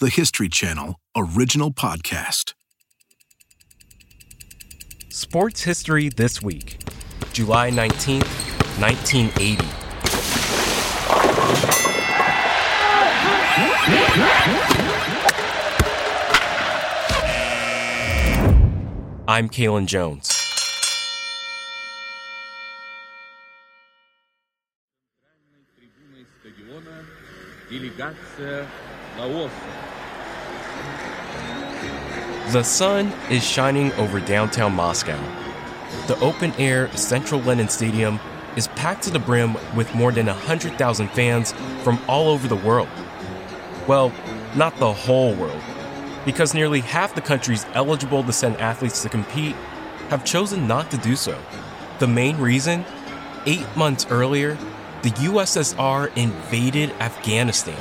the History Channel original podcast. Sports History This Week, July 19th, 1980. I'm Kalen Jones. The sun is shining over downtown Moscow. The open air Central Lenin Stadium is packed to the brim with more than 100,000 fans from all over the world. Well, not the whole world, because nearly half the countries eligible to send athletes to compete have chosen not to do so. The main reason? Eight months earlier, the USSR invaded Afghanistan.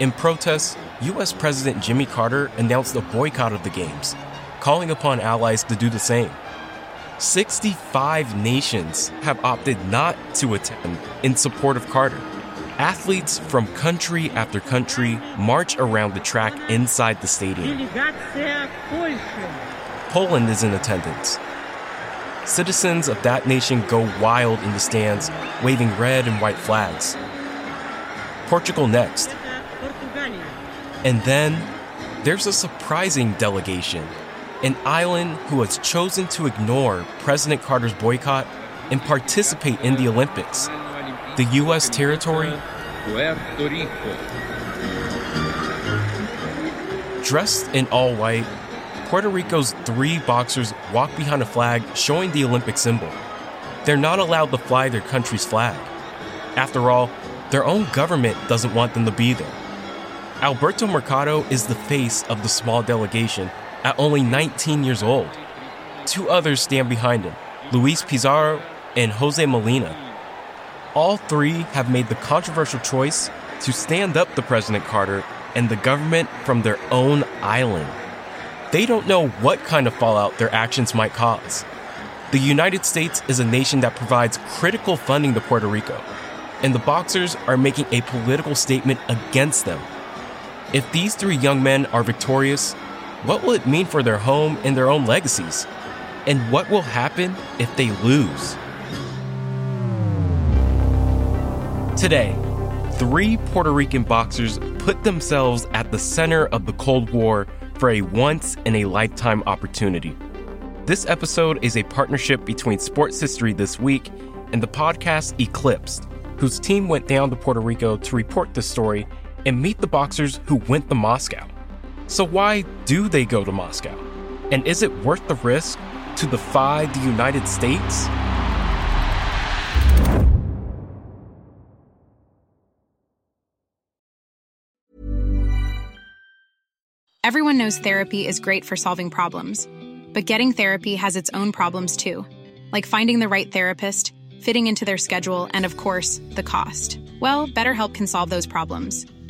In protest, US President Jimmy Carter announced a boycott of the Games, calling upon allies to do the same. 65 nations have opted not to attend in support of Carter. Athletes from country after country march around the track inside the stadium. Poland is in attendance. Citizens of that nation go wild in the stands, waving red and white flags. Portugal next. And then there's a surprising delegation an island who has chosen to ignore President Carter's boycott and participate in the Olympics. The U.S. territory? Puerto Rico. Dressed in all white, Puerto Rico's three boxers walk behind a flag showing the Olympic symbol. They're not allowed to fly their country's flag. After all, their own government doesn't want them to be there. Alberto Mercado is the face of the small delegation at only 19 years old. Two others stand behind him Luis Pizarro and Jose Molina. All three have made the controversial choice to stand up to President Carter and the government from their own island. They don't know what kind of fallout their actions might cause. The United States is a nation that provides critical funding to Puerto Rico, and the Boxers are making a political statement against them. If these three young men are victorious, what will it mean for their home and their own legacies? And what will happen if they lose? Today, three Puerto Rican boxers put themselves at the center of the Cold War for a once in a lifetime opportunity. This episode is a partnership between Sports History This Week and the podcast Eclipsed, whose team went down to Puerto Rico to report this story and meet the boxers who went to Moscow. So, why do they go to Moscow? And is it worth the risk to defy the United States? Everyone knows therapy is great for solving problems, but getting therapy has its own problems too, like finding the right therapist, fitting into their schedule, and of course, the cost. Well, BetterHelp can solve those problems.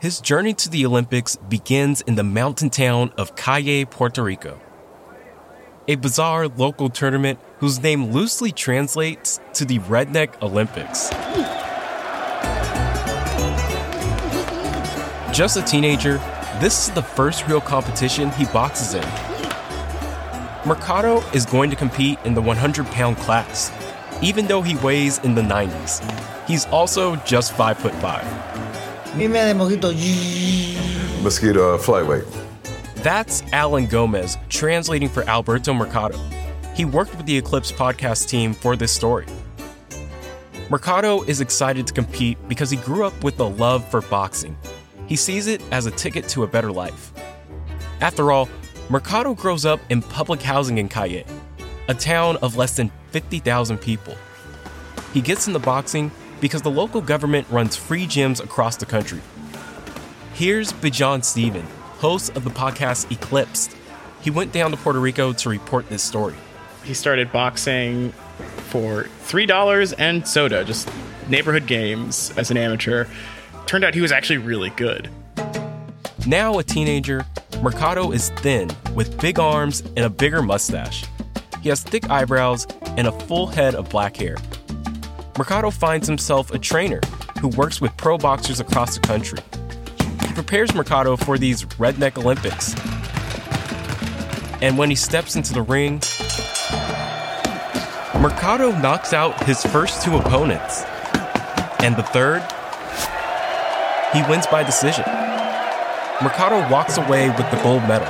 his journey to the Olympics begins in the mountain town of Cayey, Puerto Rico. A bizarre local tournament whose name loosely translates to the Redneck Olympics. Just a teenager, this is the first real competition he boxes in. Mercado is going to compete in the 100 pound class, even though he weighs in the 90s. He's also just 5 foot 5. Mime de mosquito. Mosquito uh, flyweight. That's Alan Gomez translating for Alberto Mercado. He worked with the Eclipsed podcast team for this story. Mercado is excited to compete because he grew up with a love for boxing. He sees it as a ticket to a better life. After all, Mercado grows up in public housing in Cayey, a town of less than 50,000 people. He gets into boxing because the local government runs free gyms across the country. Here's Bijan Stephen, host of the podcast Eclipsed. he went down to Puerto Rico to report this story. He started boxing for $3 and soda, just neighborhood games as an amateur. Turned out he was actually really good. Now a teenager, Mercado is thin with big arms and a bigger mustache. He has thick eyebrows and a full head of black hair. Mercado finds himself a trainer who works with pro boxers across the country. He prepares Mercado for these redneck Olympics. And when he steps into the ring, Mercado knocks out his first two opponents. And the third, he wins by decision. Mercado walks away with the gold medal,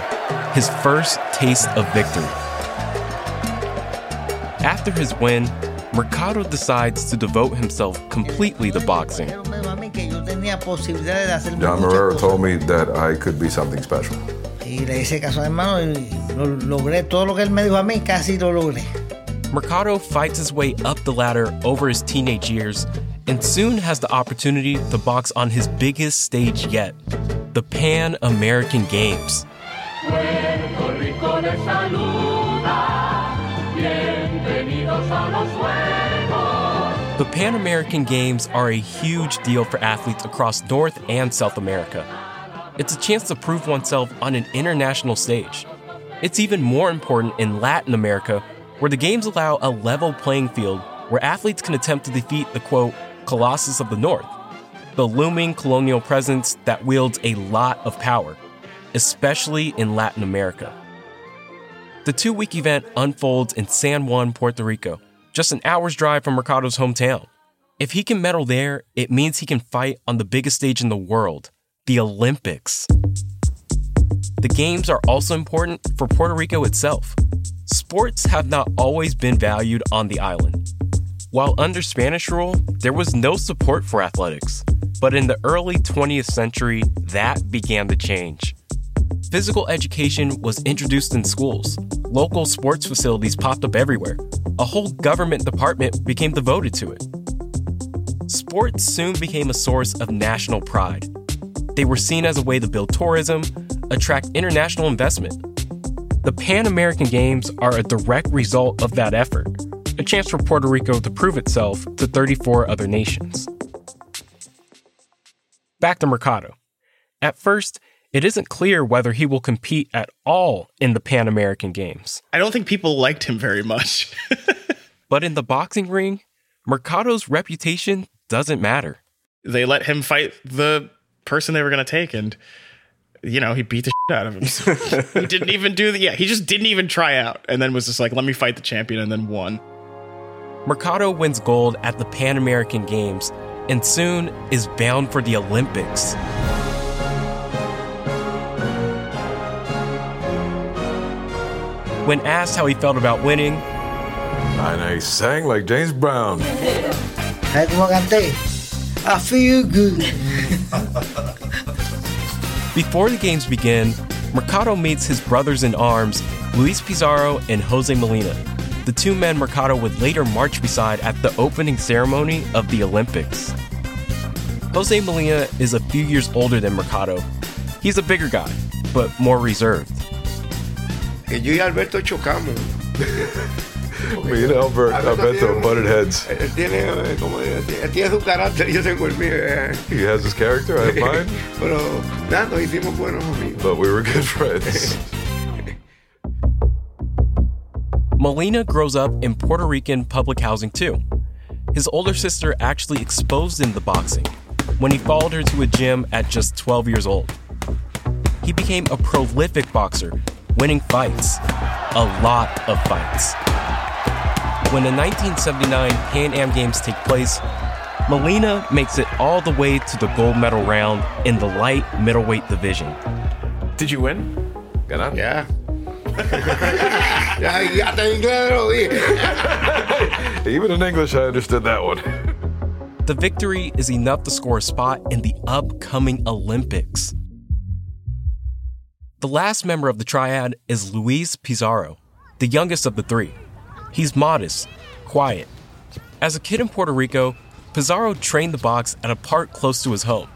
his first taste of victory. After his win, Mercado decides to devote himself completely to boxing. John Marrero told me that I could be something special. Y le hice caso hermano y lo logré todo lo que él me dijo a mí, casi lo logré. Mercado fights his way up the ladder over his teenage years and soon has the opportunity to box on his biggest stage yet the Pan American Games. The Pan American Games are a huge deal for athletes across North and South America. It's a chance to prove oneself on an international stage. It's even more important in Latin America, where the Games allow a level playing field where athletes can attempt to defeat the quote, Colossus of the North, the looming colonial presence that wields a lot of power, especially in Latin America. The two week event unfolds in San Juan, Puerto Rico, just an hour's drive from Mercado's hometown. If he can medal there, it means he can fight on the biggest stage in the world, the Olympics. The Games are also important for Puerto Rico itself. Sports have not always been valued on the island. While under Spanish rule, there was no support for athletics. But in the early 20th century, that began to change. Physical education was introduced in schools. Local sports facilities popped up everywhere. A whole government department became devoted to it. Sports soon became a source of national pride. They were seen as a way to build tourism, attract international investment. The Pan American Games are a direct result of that effort, a chance for Puerto Rico to prove itself to 34 other nations. Back to Mercado. At first, it isn't clear whether he will compete at all in the Pan American Games. I don't think people liked him very much. But in the boxing ring, Mercado's reputation doesn't matter. they let him fight the person they were going to take, and, you know, he beat the shit out of him. So he didn't even do the, yeah, he just didn't even try out, and then was just like, let me fight the champion, and then won. Mercado wins gold at the Pan American Games and soon is bound for the Olympics. When asked how he felt about winning, And I sang like James Brown. ¿Sabes cómo canté? I feel good. before the games begin, Mercado meets his brothers in arms, Luis Pizarro and Jose Molina, the two men Mercado would later march beside at the opening ceremony of the Olympics. Jose Molina is a few years older than Mercado. He's a bigger guy, but more reserved. Que yo y Alberto chocamos. Me and Albert, Alberto butted heads. Él tiene, eh, como, él tiene su carácter, yo tengo el mío. eh. He has his character, I have mine, Pero nada, nos hicimos buenos amigos. but we were good friends. Molina grows up in Puerto Rican public housing too. His older sister actually exposed him to boxing when he followed her to a gym at just 12 years old. He became a prolific boxer, winning fights, a lot of fights. When the 1979 Pan Am Games take place, Molina makes it all the way to the gold medal round in the light middleweight division. Did you win? Ganar. Dije. Even in English, I understood that one. The victory is enough to score a spot in the upcoming Olympics. The last member of the triad is Luis Pizarro, the youngest of the three. He's modest, quiet. As a kid in Puerto Rico, Pizarro trained the box at a park close to his home.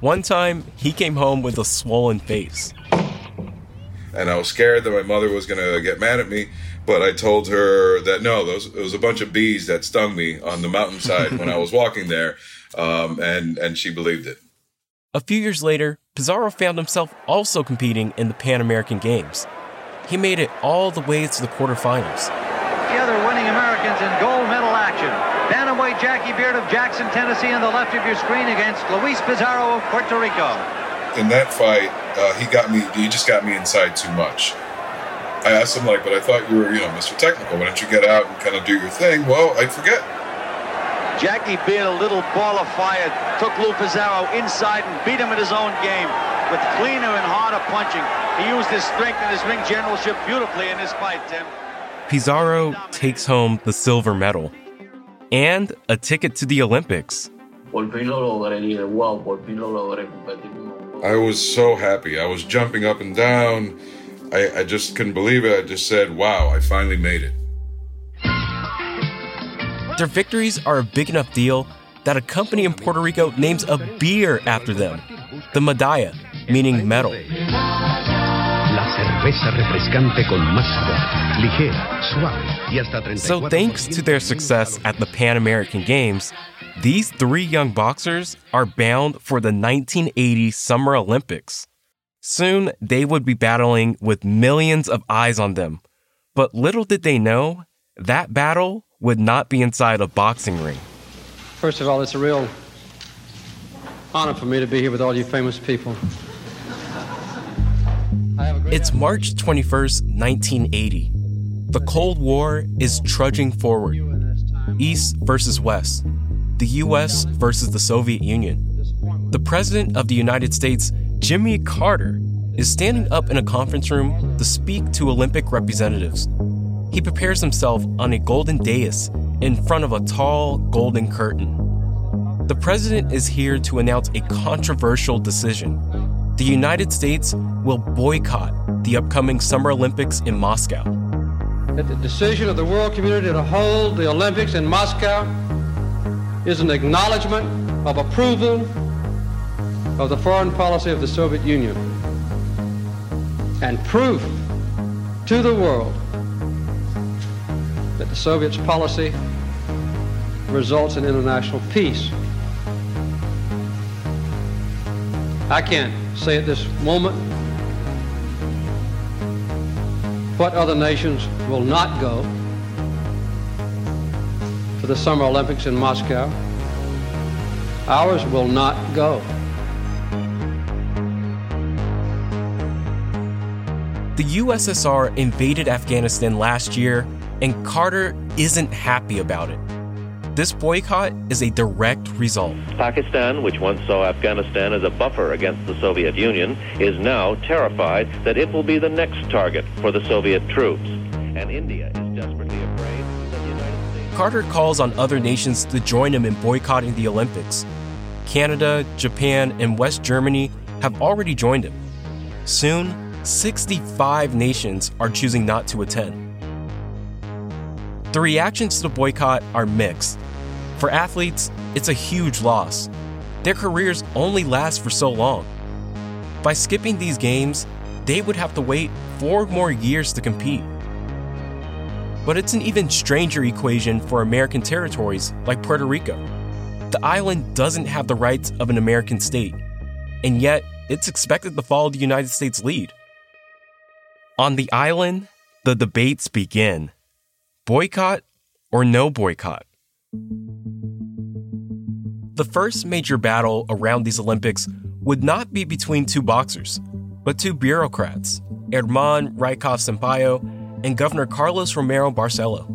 One time, he came home with a swollen face. and I was scared that my mother was going to get mad at me. But I told her that no, those it was a bunch of bees that stung me on the mountainside when I was walking there, um, and and she believed it. A few years later, Pizarro found himself also competing in the Pan American Games. He made it all the way to the quarterfinals. The other winning Americans in gold medal action. Bantamweight Jackie Beard of Jackson, Tennessee, on the left of your screen against Luis Pizarro of Puerto Rico. In that fight, uh, he got me. He just got me inside too much. I asked him like, but I thought you were, you know, Mr. Technical. Why don't you get out and kind of do your thing? Well, I forget. Jackie Beard, a little ball of fire, took Lou Pizarro inside and beat him in his own game with cleaner and harder punching. He used his strength and his ring generalship beautifully in this fight, Tim. Pizarro takes home the silver medal and a ticket to the Olympics. I was so happy. I was jumping up and down. I, I just couldn't believe it. I just said, wow, I finally made it. Their victories are a big enough deal that a company in Puerto Rico names a beer after them, the Medalla, meaning medal. So, thanks to their success at the Pan American Games, these three young boxers are bound for the 1980 Summer Olympics. Soon, they would be battling with millions of eyes on them. But little did they know, that battle would not be inside a boxing ring. First of all, it's a real honor for me to be here with all you famous people. It's March 21st, 1980. The Cold War is trudging forward. East versus West. The US versus the Soviet Union. The President of the United States, Jimmy Carter, is standing up in a conference room to speak to Olympic representatives. He prepares himself on a golden dais in front of a tall golden curtain. The president is here to announce a controversial decision. The United States will boycott the upcoming Summer Olympics in Moscow. That the decision of the world community to hold the Olympics in Moscow is an acknowledgement of approval of the foreign policy of the Soviet Union and proof to the world that the Soviets' policy results in international peace. I can't say at this moment what other nations will not go to the Summer Olympics in Moscow. Ours will not go. The USSR invaded Afghanistan last year, and Carter isn't happy about it. This boycott is a direct result. Pakistan, which once saw Afghanistan as a buffer against the Soviet Union, is now terrified that it will be the next target for the Soviet troops. And India is desperately afraid that the United States. Carter calls on other nations to join him in boycotting the Olympics. Canada, Japan, and West Germany have already joined him. Soon, 65 nations are choosing not to attend. The reactions to the boycott are mixed. For athletes, it's a huge loss. Their careers only last for so long. By skipping these games, they would have to wait four more years to compete. But it's an even stranger equation for American territories like Puerto Rico. The island doesn't have the rights of an American state, and yet it's expected to follow the United States' lead. On the island, the debates begin boycott or no boycott. The first major battle around these Olympics would not be between two boxers, but two bureaucrats, Herman Rieckehoff Sampayo and Governor Carlos Romero Barcelo.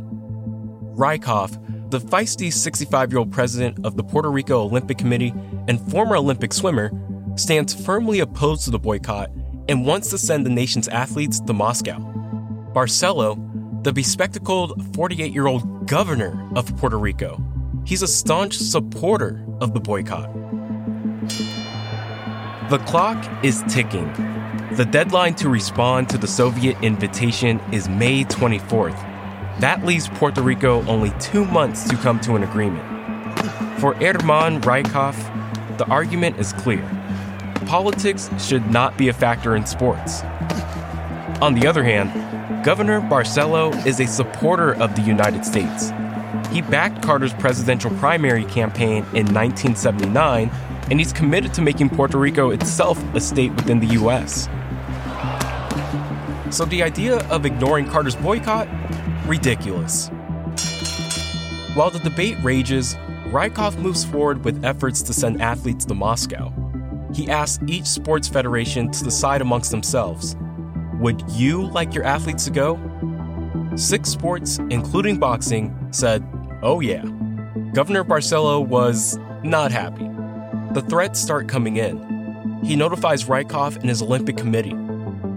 Rykov, the feisty 65 year old president of the Puerto Rico Olympic Committee and former Olympic swimmer, stands firmly opposed to the boycott and wants to send the nation's athletes to Moscow. Barcelo, the bespectacled 48 year old governor of Puerto Rico, he's a staunch supporter of the boycott. The clock is ticking. The deadline to respond to the Soviet invitation is May 24th. That leaves Puerto Rico only two months to come to an agreement. For Herman Rieckehoff, the argument is clear politics should not be a factor in sports. On the other hand, Governor Barcelo is a supporter of the United States. He backed Carter's presidential primary campaign in 1979, and he's committed to making Puerto Rico itself a state within the U.S. So the idea of ignoring Carter's boycott? Ridiculous. While the debate rages, Rieckehoff moves forward with efforts to send athletes to Moscow. He asks each sports federation to decide amongst themselves would you like your athletes to go? Six sports, including boxing, said, oh yeah. Governor Barcelo was not happy. The threats start coming in. He notifies Rieckehoff and his Olympic committee.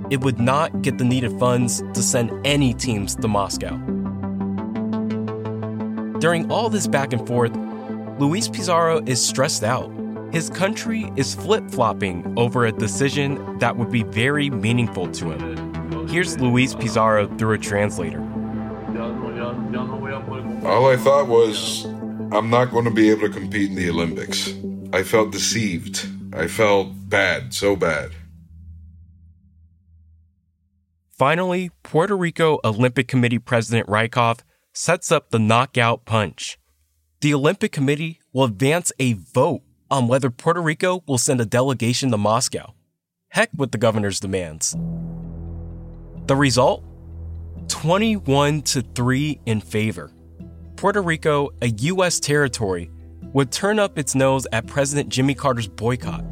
It would not get the needed funds to send any teams to Moscow. During all this back and forth, Luis Pizarro is stressed out. His country is flip flopping over a decision that would be very meaningful to him. Here's Luis Pizarro through a translator. All I thought was, I'm not going to be able to compete in the Olympics. I felt deceived. I felt bad, so bad. Finally, Puerto Rico Olympic Committee President Rieckehoff sets up the knockout punch. The Olympic Committee will advance a vote on whether Puerto Rico will send a delegation to Moscow. Heck with the governor's demands. The result? 21 to 3 in favor. Puerto Rico, a U.S. territory, would turn up its nose at President Jimmy Carter's boycott.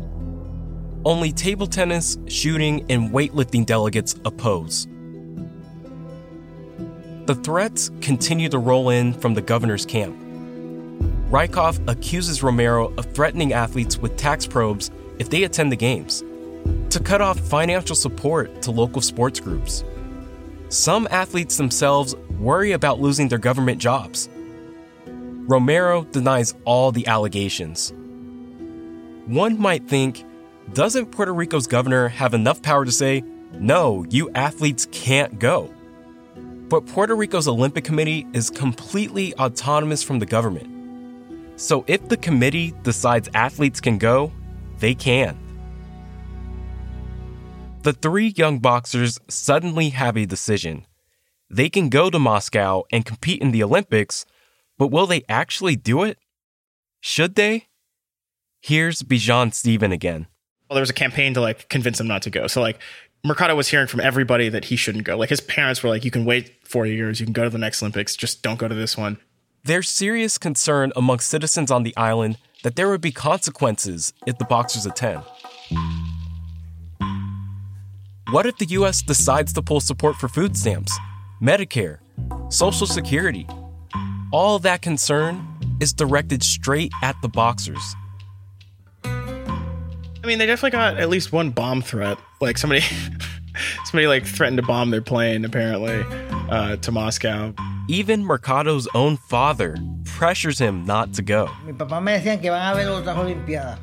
Only table tennis, shooting, and weightlifting delegates oppose. The threats continue to roll in from the governor's camp. Rieckehoff accuses Romero of threatening athletes with tax probes if they attend the games, to cut off financial support to local sports groups. Some athletes themselves worry about losing their government jobs. Romero denies all the allegations. One might think, doesn't Puerto Rico's governor have enough power to say, no, you athletes can't go? But Puerto Rico's Olympic Committee is completely autonomous from the government. So if the committee decides athletes can go, they can. The three young boxers suddenly have a decision. They can go to Moscow and compete in the Olympics, but will they actually do it? Should they? Here's Bijan Stephen again. Well, there was a campaign to like convince him not to go. So like Mercado was hearing from everybody that he shouldn't go. Like his parents were like, "You can wait four years. You can go to the next Olympics. Just don't go to this one." There's serious concern amongst citizens on the island that there would be consequences if the boxers attend. What if the US decides to pull support for food stamps, Medicare, Social Security? All that concern is directed straight at the boxers. I mean, they definitely got at least one bomb threat. Like somebody, somebody like threatened to bomb their plane apparently uh, to Moscow. Even Mercado's own father pressures him not to go. Mi papá me decían que van a haber otras Olimpiadas.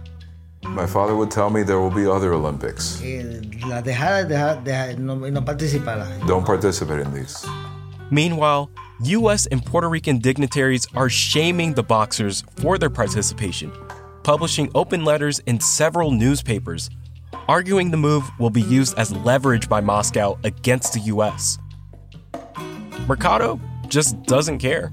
My father would tell me there will be other Olympics. Que las dejara, dejar, dejar, no, no participara. Don't participate in these. Meanwhile, U.S. and Puerto Rican dignitaries are shaming the boxers for their participation, publishing open letters in several newspapers, arguing the move will be used as leverage by Moscow against the U.S. Mercado just doesn't care.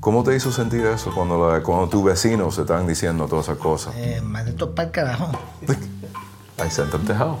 ¿Cómo te hizo sentir eso cuando, la, cuando tus vecinos se están diciendo todas esas cosas? Eh, mandé todo para el carajo. I sent them to hell.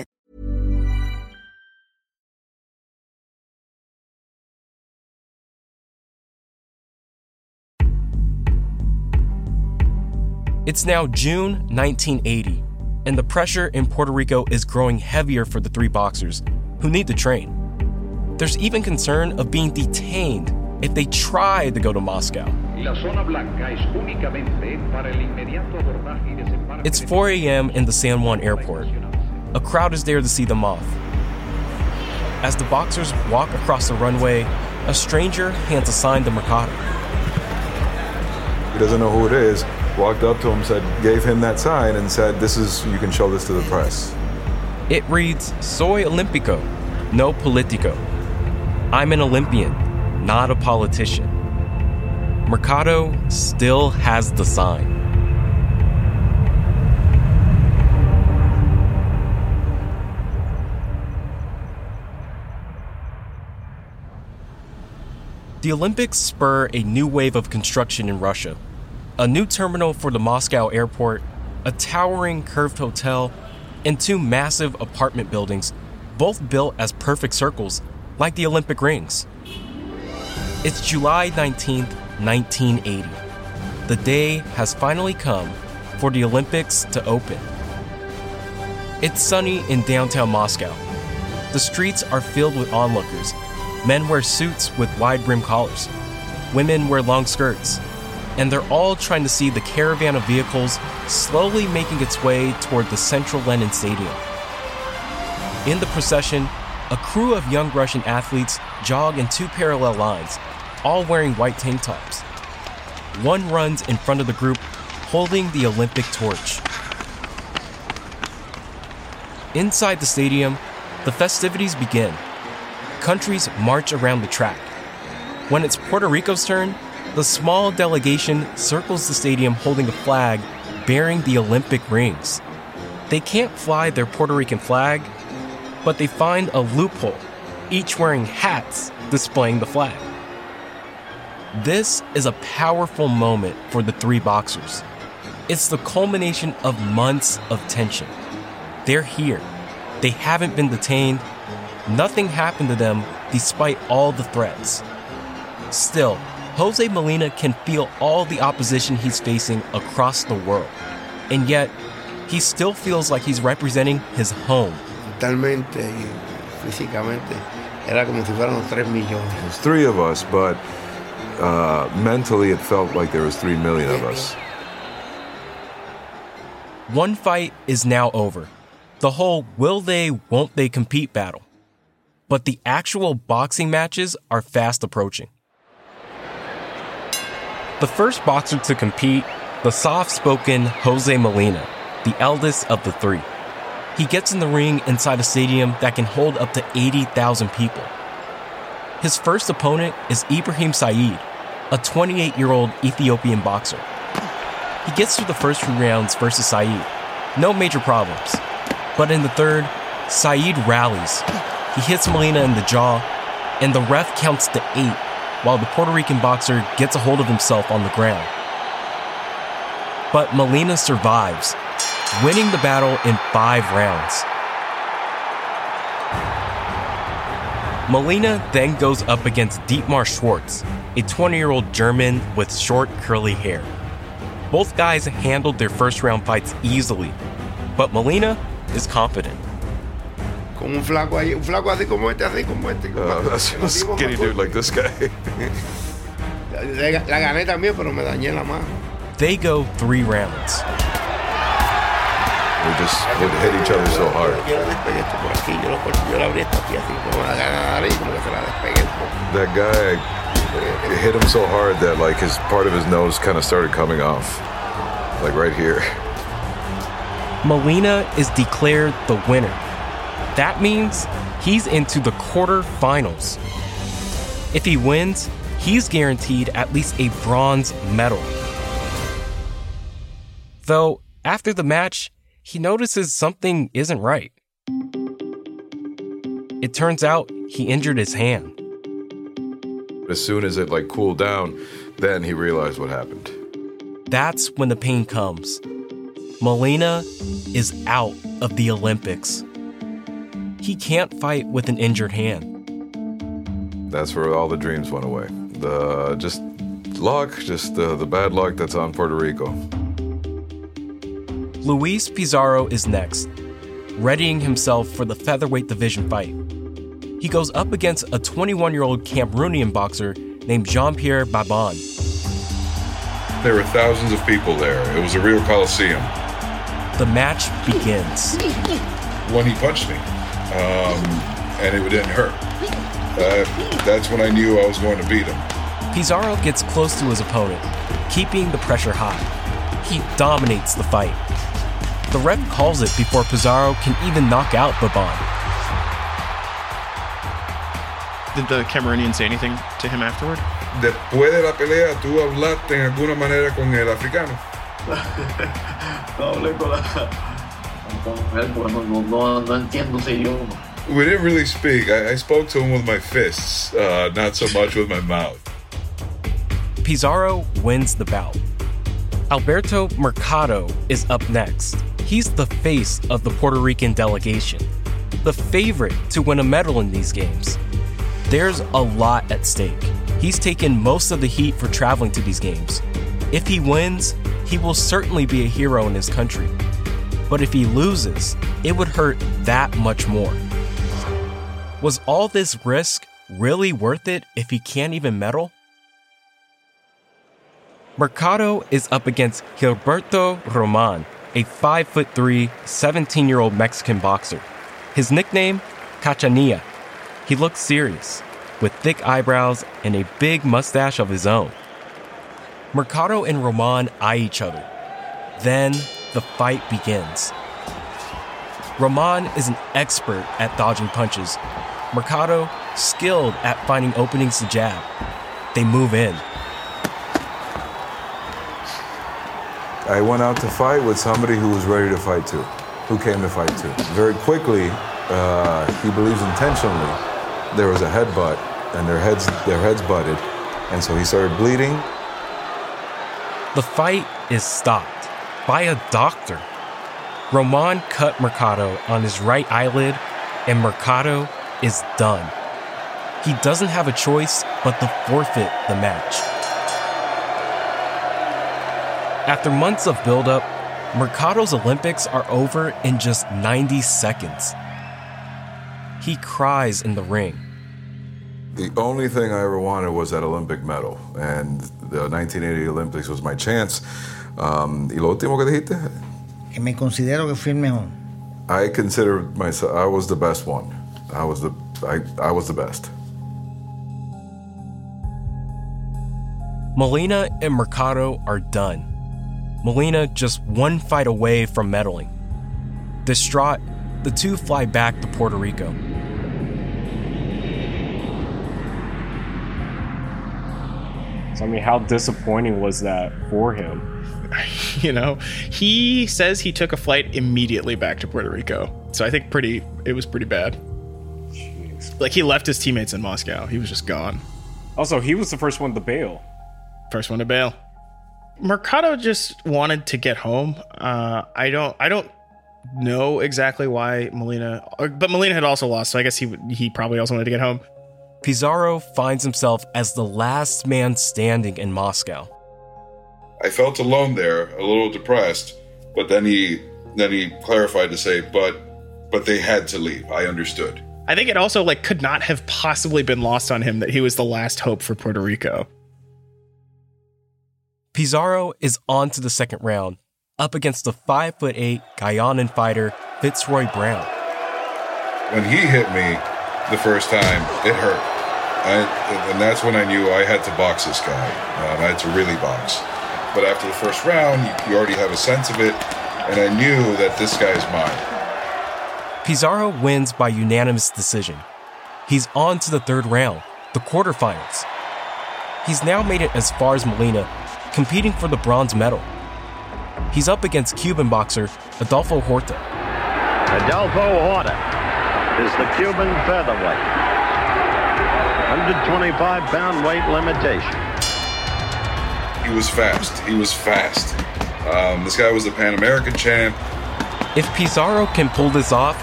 It's now June 1980, and the pressure in Puerto Rico is growing heavier for the three boxers who need to train. There's even concern of being detained if they try to go to Moscow. It's 4 a.m. in the San Juan airport. A crowd is there to see them off. As the boxers walk across the runway, a stranger hands a sign to Mercado. He doesn't know who it is. Walked up to him, said, gave him that sign, and said, "This is you can show this to the press." It reads, "Soy Olímpico, no político." I'm an Olympian, not a politician. Mercado still has the sign. The Olympics spur a new wave of construction in Russia. A new terminal for the Moscow airport, a towering curved hotel, and two massive apartment buildings, both built as perfect circles, like the Olympic rings. It's July 19th, 1980. The day has finally come for the Olympics to open. It's sunny in downtown Moscow. The streets are filled with onlookers. Men wear suits with wide brim collars. Women wear long skirts. And they're all trying to see the caravan of vehicles slowly making its way toward the central Lenin Stadium. In the procession, a crew of young Russian athletes jog in two parallel lines, all wearing white tank tops. One runs in front of the group, holding the Olympic torch. Inside the stadium, the festivities begin. Countries march around the track. When it's Puerto Rico's turn, the small delegation circles the stadium holding a flag bearing the Olympic rings. They can't fly their Puerto Rican flag, but they find a loophole, each wearing hats displaying the flag. This is a powerful moment for the three boxers. It's the culmination of months of tension. They're here. They haven't been detained. Nothing happened to them despite all the threats. Still, Jose Molina can feel all the opposition he's facing across the world. And yet, he still feels like he's representing his home. Mentalmente y físicamente era como si fueran tres millones. There's three of us, but uh, mentally it felt like there was three million of us. One fight is now over. The whole will they, won't they compete battle. But the actual boxing matches are fast approaching. The first boxer to compete, the soft spoken Jose Molina, the eldest of the three. He gets in the ring inside a stadium that can hold up to 80,000 people. His first opponent is Ibrahim Said, a 28 year old Ethiopian boxer. He gets through the first few rounds versus Said. No major problems. But in the third, Said rallies. He hits Molina in the jaw, and the ref counts to eight while the Puerto Rican boxer gets a hold of himself on the ground. But Molina survives, winning the battle in five rounds. Molina then goes up against Dietmar Schwartz, a 20 year old German with short, curly hair. Both guys handled their first round fights easily, but Molina is confident. Como un flaco ahí, un flaco así como este, así como este. como- Uh, that's a skinny dude like this guy. La, la gané también, pero me dañé la mano. They go three rounds. we just would hit each other so hard. Yo le despegué esto por aquí, yo, lo, cor- yo le abrí esto aquí así, como la gané y como que se la despegué un poco. That guy hit him so hard that like his part of his nose kind of started coming off, like right here. Molina is declared the winner. That means he's into the quarterfinals. If he wins, he's guaranteed at least a bronze medal. Though, after the match, he notices something isn't right. It turns out he injured his hand. As soon as it like cooled down, then he realized what happened. That's when the pain comes. Molina is out of the Olympics. He can't fight with an injured hand. That's where all the dreams went away. The just luck, just the, the bad luck that's on Puerto Rico. Luis Pizarro is next, readying himself for the featherweight division fight. He goes up against a 21 year old Cameroonian boxer named Jean Pierre Babon. There were thousands of people there. It was a real coliseum. The match begins. When he punched me, um, and it didn't hurt. Uh, that's when I knew I was going to beat him. Pizarro gets close to his opponent, keeping the pressure high. He dominates the fight. The ref calls it before Pizarro can even knock out Babon. Did the Cameroonian say anything to him afterward? Después de la pelea, ¿tú hablaste en alguna manera con el africano? no hablé con, la, We didn't really speak. I, I spoke to him with my fists, uh, not so much with my mouth. Pizarro wins the bout. Alberto Mercado is up next. He's the face of the Puerto Rican delegation, the favorite to win a medal in these games. There's a lot at stake. He's taken most of the heat for traveling to these games. If he wins, he will certainly be a hero in his country. But if he loses, it would hurt that much more. Was all this risk really worth it if he can't even medal? Mercado is up against Gilberto Roman, a 5'3, 17 year old Mexican boxer. His nickname? Cachanilla. He looks serious, with thick eyebrows and a big mustache of his own. Mercado and Roman eye each other. Then the fight begins. Roman is an expert at dodging punches. Mercado, skilled at finding openings to jab. They move in. I went out to fight with somebody who was ready to fight too, who came to fight too. Very quickly, uh, he believes intentionally there was a headbutt, and their heads their heads butted, and so he started bleeding. The fight is stopped by a doctor. Roman cut Mercado on his right eyelid, and Mercado is done. He doesn't have a choice but to forfeit the match. After months of buildup, Mercado's Olympics are over in just 90 seconds. He cries in the ring. The only thing I ever wanted was that Olympic medal, and the 1980 Olympics was my chance. Um, y lo último que dijiste? Que me considero que fui el mejor. I consider myself. I was the best one. I was the. I, I was the best. Molina and Mercado are done. Molina just one fight away from medaling. Distraught, the two fly back to Puerto Rico. So, I mean, how disappointing was that for him? You know, he says he took a flight immediately back to Puerto Rico. So I think pretty it was pretty bad. Jeez. Like he left his teammates in Moscow. He was just gone. Also, he was the first one to bail. First one to bail. Mercado just wanted to get home. Uh, I don't. I don't know exactly why Molina, but Molina had also lost, so I guess he he probably also wanted to get home. Pizarro finds himself as the last man standing in Moscow. I felt alone there, a little depressed, but then he then he clarified to say, "But but they had to leave. I understood." I think it also like could not have possibly been lost on him that he was the last hope for Puerto Rico. Pizarro is on to the second round, up against the 5'8 Guyanan fighter Fitzroy Brown. When he hit me the first time, it hurt. I, and that's when I knew I had to box this guy. Um, I had to really box. But after the first round, you, you already have a sense of it, and I knew that this guy is mine. Pizarro wins by unanimous decision. He's on to the third round, the quarterfinals. He's now made it as far as Molina, competing for the bronze medal. He's up against Cuban boxer Adolfo Horta. Adolfo Horta is the Cuban featherweight. 125 pound weight limitation. He was fast. He was fast. Um, this guy was the Pan American champ. If Pizarro can pull this off,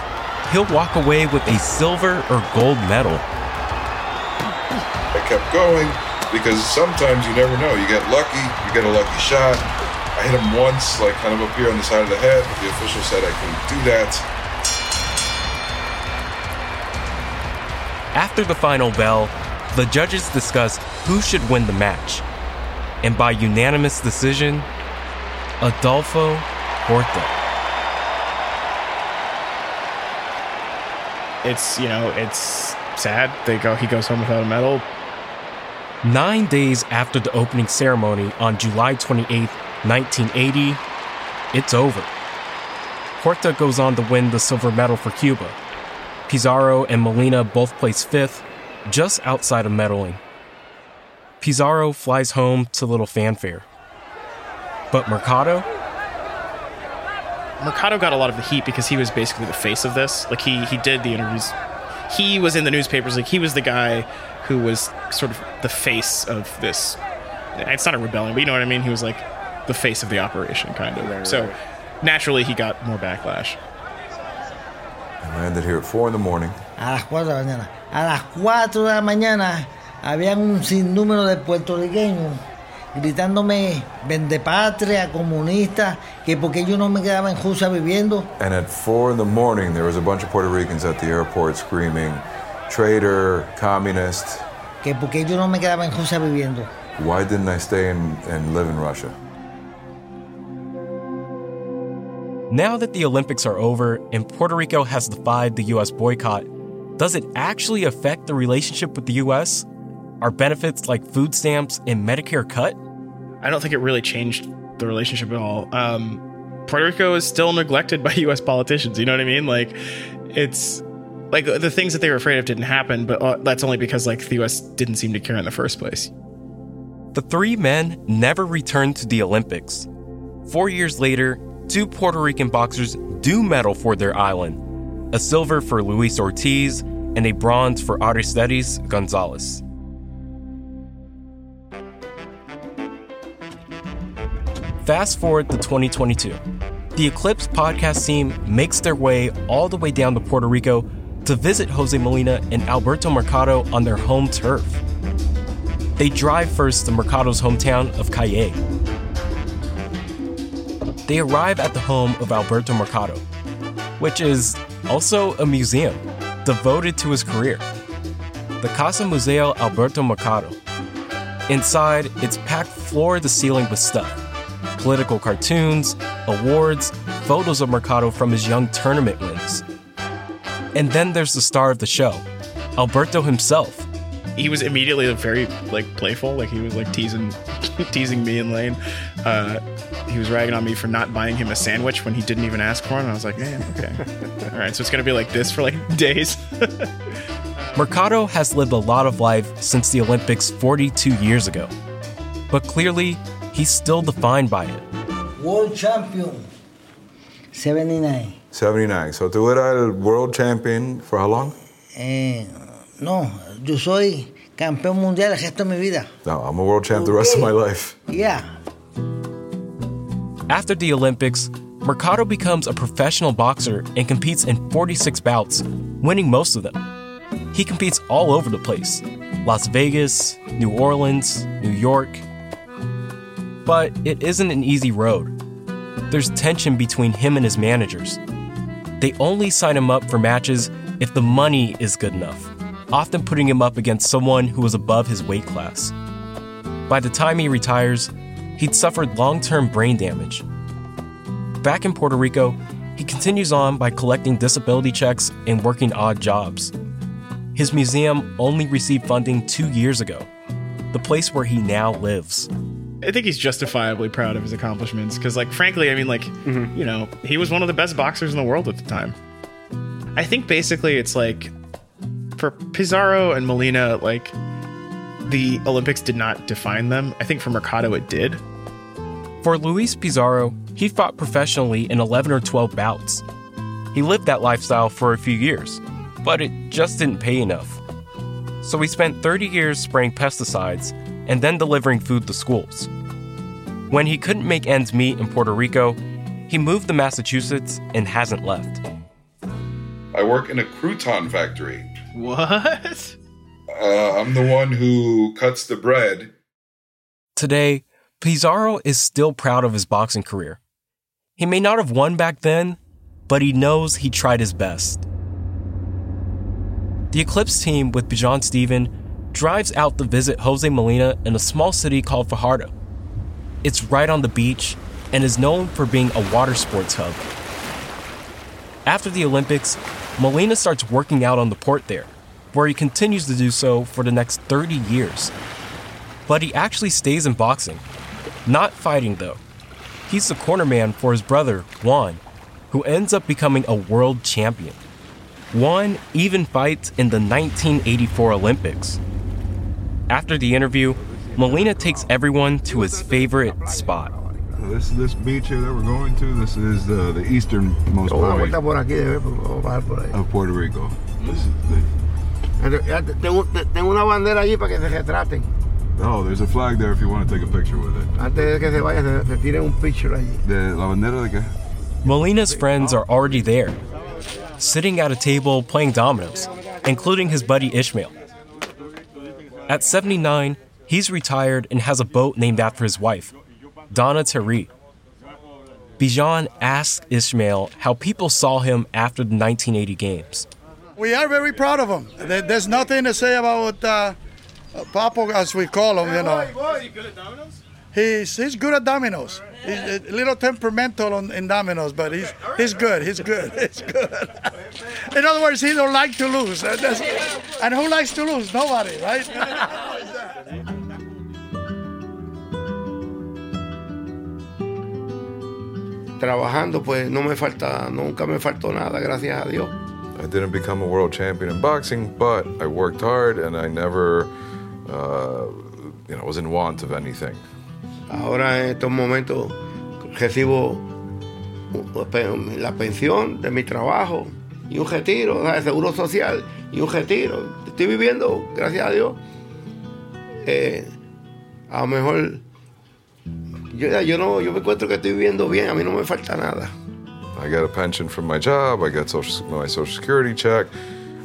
he'll walk away with a silver or gold medal. I kept going because sometimes you never know. You get lucky, you get a lucky shot, I hit him once, like kind of up here on the side of the head. but The official said I couldn't do that. After the final bell, the judges discussed who should win the match. And by unanimous decision, Adolfo Horta. It's you know it's sad. They go he goes home without a medal. Nine days after the opening ceremony on July 28, 1980, it's over. Horta goes on to win the silver medal for Cuba. Pizarro and Molina both place fifth, just outside of medaling. Pizarro flies home to little fanfare. But Mercado? Mercado got a lot of the heat because he was basically the face of this. Like he he did the interviews. He was in the newspapers. Like he was the guy who was sort of the face of this. It's not a rebellion, but you know what I mean. He was like the face of the operation, kind of. Right, so right. naturally, he got more backlash. I landed here at 4 in the morning. A las cuatro de la mañana. A las 4 de la mañana habían un sinnúmero de puertorriqueños gritándome vendepatria, comunista, que porque yo no me quedaba en Rusia viviendo. And at 4 in the morning, there was a bunch of Puerto Ricans at the airport screaming, traitor, communist. Que porque yo no me quedaba en Rusia viviendo. Why didn't I stay and, and live in Russia? Now that the Olympics are over and Puerto Rico has defied the US boycott, does it actually affect the relationship with the US? Are benefits like food stamps and Medicare cut? I don't think it really changed the relationship at all. Um, Puerto Rico is still neglected by U.S. politicians. You know what I mean? Like, it's like the things that they were afraid of didn't happen, but uh, that's only because like the U.S. didn't seem to care in the first place. The three men never returned to the Olympics. Four years later, two Puerto Rican boxers do medal for their island a silver for Luis Ortiz and a bronze for Aristides Gonzalez. Fast forward to 2022. The Eclipsed podcast team makes their way all the way down to Puerto Rico to visit Jose Molina and Alberto Mercado on their home turf. They drive first to Mercado's hometown of Cayey. They arrive at the home of Alberto Mercado, which is also a museum devoted to his career. The Casa Museo Alberto Mercado. Inside, it's packed floor to ceiling with stuff political cartoons, awards, photos of Mercado from his young tournament wins. And then there's the star of the show, Alberto himself. He was immediately very like playful, like he was like teasing, teasing me and Lane. Uh, he was ragging on me for not buying him a sandwich when he didn't even ask for one. And I was like, man, okay, all right. So it's gonna be like this for like days. Mercado has lived a lot of life since the Olympics 42 years ago. But clearly, he's still defined by it. World champion. 79. 79. So tú eras el world champion for how long? Eh, no, yo soy campeón mundial el resto de mi vida. No, I'm a world champ the rest of my life. Yeah. After the Olympics, Mercado becomes a professional boxer and competes in 46 bouts, winning most of them. He competes all over the place Las Vegas, New Orleans, New York. But it isn't an easy road. There's tension between him and his managers. They only sign him up for matches if the money is good enough, often putting him up against someone who was above his weight class. By the time he retires, he'd suffered long term brain damage. Back in Puerto Rico, he continues on by collecting disability checks and working odd jobs. His museum only received funding two years ago, the place where he now lives. I think he's justifiably proud of his accomplishments because, like, frankly, I mean, like, mm-hmm. you know, he was one of the best boxers in the world at the time. I think basically it's like for Pizarro and Molina, like, the Olympics did not define them. I think for Mercado, it did. For Luis Pizarro, he fought professionally in 11 or 12 bouts. He lived that lifestyle for a few years, but it just didn't pay enough. So he spent 30 years spraying pesticides and then delivering food to schools. When he couldn't make ends meet in Puerto Rico, he moved to Massachusetts and hasn't left. I work in a crouton factory. What? Uh, I'm the one who cuts the bread. Today, Pizarro is still proud of his boxing career. He may not have won back then, but he knows he tried his best. The Eclipsed team with Bijan Stephen drives out to visit Jose Molina in a small city called Fajardo. It's right on the beach and is known for being a water sports hub. After the Olympics, Molina starts working out on the port there, where he continues to do so for the next 30 years. But he actually stays in boxing, not fighting though. He's the corner man for his brother, Juan, who ends up becoming a world champion. Juan even fights in the 1984 Olympics. After the interview, Molina takes everyone to his favorite spot. This this beach here that we're going to. This is the the easternmost oh, point por aquí, debe, vamos a bajar of Puerto Rico. This is Entonces, Tengo, una bandera allí para que se retraten. oh, there's a flag there if you want to take a picture with it. Antes de que se vaya, se, se tiren un picture allí. De la bandera de qué? Molina's friends are already there, sitting at a table playing dominoes, including his buddy Ishmael. At 79, he's retired and has a boat named after his wife, Donna Tari. Bijan asked Ishmael how people saw him after the 1980 games. We are very proud of him. There's nothing to say about uh, uh, Papo, as we call him, you know. He's, he's good at dominoes. He's a little temperamental on, in dominoes, but he's, he's good. He's good. He's good. In other words, he don't like to lose. That's- and who likes to lose? Nobody, right? Trabajando, pues no me falta, nunca me faltó nada, gracias a Dios. I didn't become a world champion in boxing, but I worked hard and I never, uh, you know, was in want of anything. Ahora en estos momentos recibo la pensión de mi trabajo y un retiro, el seguro social y un retiro. Estoy viviendo, gracias a Dios. Eh, a lo mejor yo, yo no, yo me encuentro que estoy viviendo bien, a mí no me falta nada. I get a pension from my job. I get social, my social security check.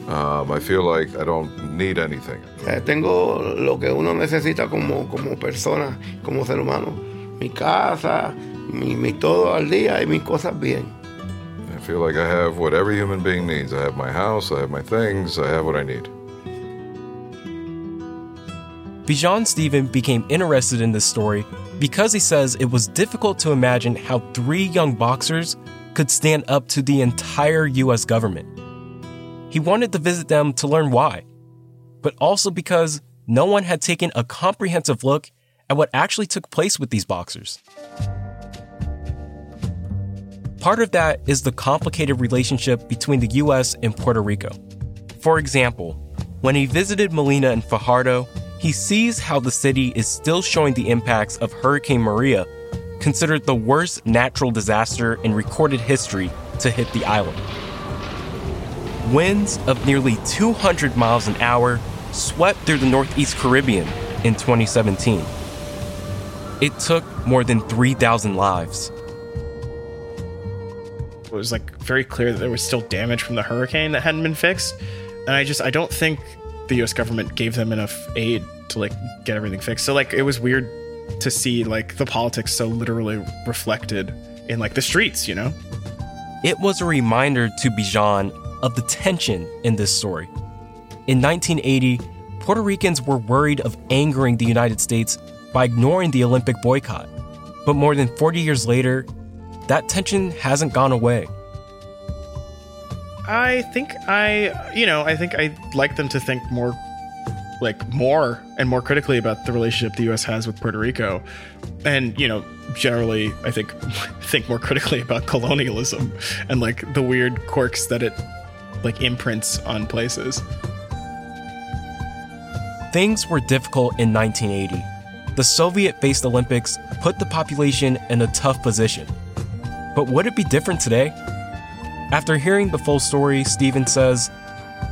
Um, I feel like I don't need anything. Eh, tengo lo que uno necesita como, como persona, como ser humano. Mi casa, mi, mi todo al día y mis cosas bien. I feel like I have what every human being needs. I have my house. I have my things. I have what I need. Bijan Stephen became interested in this story because he says it was difficult to imagine how three young boxers could stand up to the entire US government. He wanted to visit them to learn why, but also because no one had taken a comprehensive look at what actually took place with these boxers. Part of that is the complicated relationship between the US and Puerto Rico. For example, when he visited Molina in Fajardo, he sees how the city is still showing the impacts of Hurricane Maria, considered the worst natural disaster in recorded history to hit the island. Winds of nearly 200 miles an hour swept through the Northeast Caribbean in 2017. It took more than 3,000 lives. it was like very clear that there was still damage from the hurricane that hadn't been fixed and i just i don't think the us government gave them enough aid to like get everything fixed so like it was weird to see like the politics so literally reflected in like the streets you know It was a reminder to Bijan of the tension in this story. In 1980, Puerto Ricans were worried of angering the United States by ignoring the Olympic boycott. But more than 40 years later, that tension hasn't gone away. i think i you know i think i'd like them to think more like more and more critically about the relationship the us has with puerto rico and you know generally i think think more critically about colonialism and like the weird quirks that it like imprints on places Things were difficult in 1980. The Soviet based Olympics put the population in a tough position. But would it be different today? After hearing the full story, Stephen says,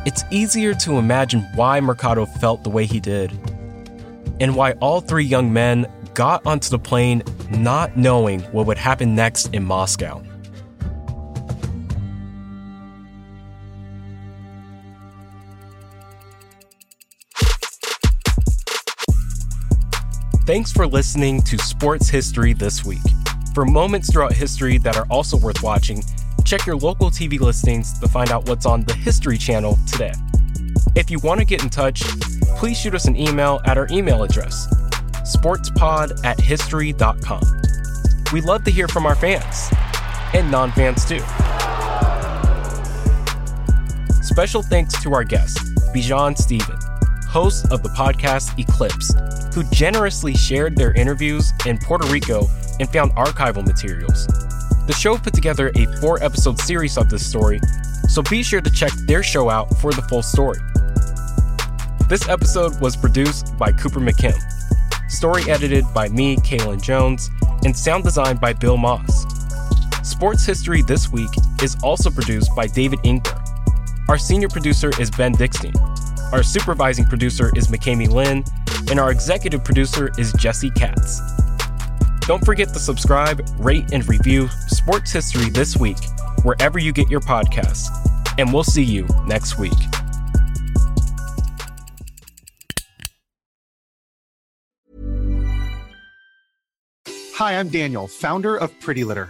it's easier to imagine why Mercado felt the way he did, and why all three young men got onto the plane not knowing what would happen next in Moscow. Thanks for listening to Sports History This Week. For moments throughout history that are also worth watching, check your local TV listings to find out what's on the History Channel today. If you want to get in touch, please shoot us an email at our email address, sportspod at history.com. We love to hear from our fans, and non fans too. Special thanks to our guest, Bijan Stephen, host of the podcast Eclipsed, who generously shared their interviews in Puerto Rico and found archival materials. The show put together a four episode series of this story, so be sure to check their show out for the full story. This episode was produced by Cooper McKim, story edited by me, Kaylin Jones, and sound designed by Bill Moss. Sports History This Week is also produced by David Inkber. Our senior producer is Ben Dickstein. Our supervising producer is McKamey Lynn, and our executive producer is Jesse Katz. Don't forget to subscribe, rate, and review Sports History This Week wherever you get your podcasts. And we'll see you next week. Hi, I'm Daniel, founder of Pretty Litter.